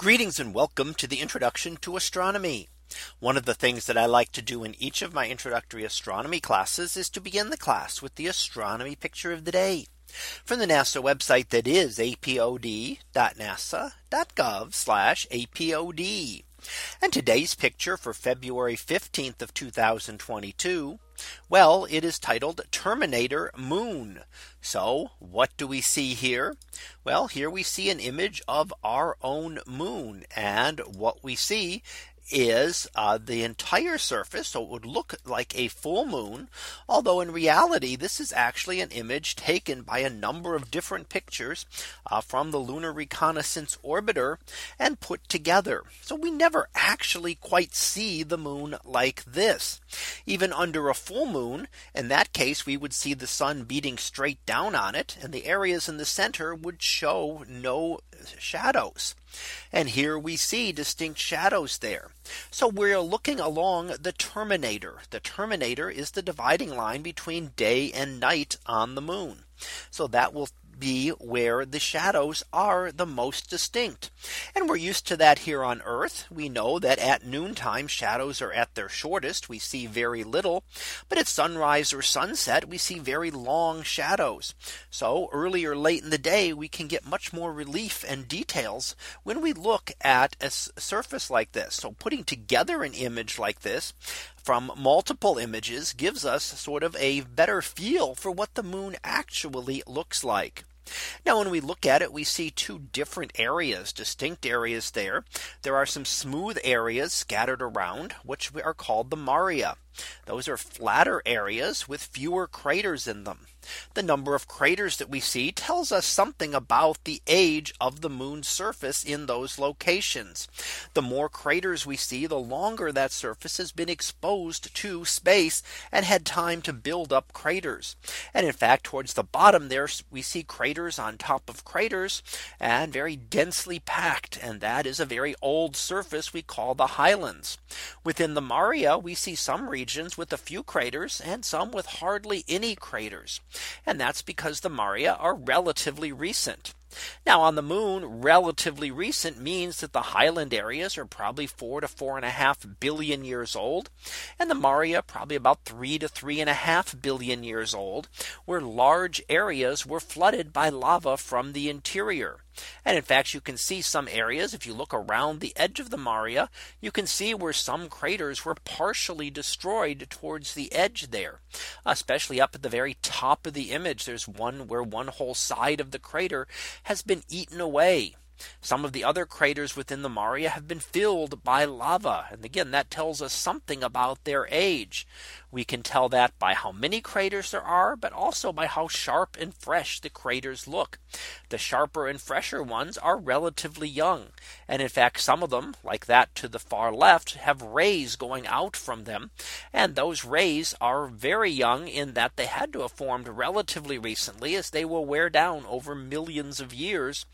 Greetings and welcome to the introduction to astronomy. One of the things that I like to do in each of my introductory astronomy classes is to begin the class with the astronomy picture of the day from the NASA website that is apod.nasa.gov apod. And today's picture for February 15th of 2022. Well, it is titled Terminator Moon. So what do we see here? Well, here we see an image of our own moon. And what we see is uh, the entire surface. So it would look like a full moon. Although in reality, this is actually an image taken by a number of different pictures uh, from the Lunar Reconnaissance Orbiter and put together. So we never actually quite see the moon like this. Even under a full moon, in that case, we would see the sun beating straight down on it. And the areas in the center would show no shadows. And here we see distinct shadows there. So we're looking along the terminator. The terminator is the dividing line between day and night on the moon. So that will be where the shadows are the most distinct. And we're used to that here on Earth. We know that at noontime shadows are at their shortest. We see very little. But at sunrise or sunset, we see very long shadows. So early or late in the day, we can get much more relief and details when we look at a surface like this. So putting together an image like this from multiple images gives us sort of a better feel for what the moon actually looks like. Now when we look at it, we see two different areas, distinct areas there. There are some smooth areas scattered around, which are called the Maria. Those are flatter areas with fewer craters in them. The number of craters that we see tells us something about the age of the moon's surface in those locations. The more craters we see, the longer that surface has been exposed to space and had time to build up craters. And in fact, towards the bottom there, we see craters on top of craters and very densely packed. And that is a very old surface we call the highlands. Within the Maria, we see some regions with a few craters and some with hardly any craters. And that's because the Maria are relatively recent. Now on the moon, relatively recent means that the highland areas are probably four to four and a half billion years old. And the Maria probably about three to three and a half billion years old, where large areas were flooded by lava from the interior. And in fact, you can see some areas if you look around the edge of the Maria, you can see where some craters were partially destroyed towards the edge there, especially up at the very top of the image. There's one where one whole side of the crater has been eaten away. Some of the other craters within the Maria have been filled by lava. And again, that tells us something about their age. We can tell that by how many craters there are, but also by how sharp and fresh the craters look. The sharper and fresher ones are relatively young. And in fact, some of them, like that to the far left, have rays going out from them. And those rays are very young in that they had to have formed relatively recently as they will wear down over millions of years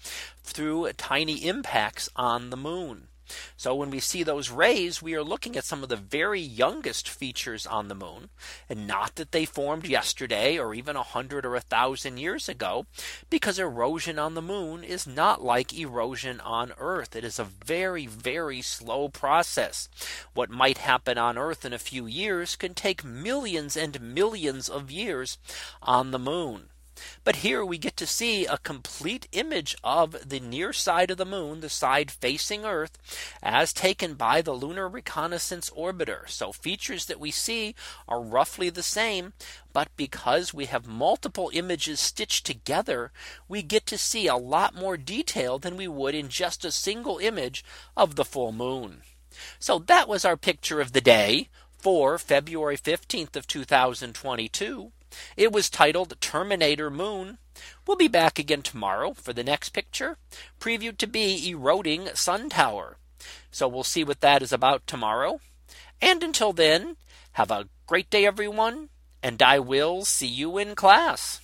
through tiny impacts on the moon. So when we see those rays, we are looking at some of the very youngest features on the moon, and not that they formed yesterday or even a hundred or a thousand years ago, because erosion on the moon is not like erosion on Earth. It is a very, very slow process. What might happen on Earth in a few years can take millions and millions of years on the moon. But here we get to see a complete image of the near side of the moon, the side facing Earth, as taken by the Lunar Reconnaissance Orbiter. So features that we see are roughly the same. But because we have multiple images stitched together, we get to see a lot more detail than we would in just a single image of the full moon. So that was our picture of the day for February 15th of 2022. It was titled Terminator Moon. We'll be back again tomorrow for the next picture previewed to be eroding sun tower. So we'll see what that is about tomorrow. And until then, have a great day, everyone. And I will see you in class.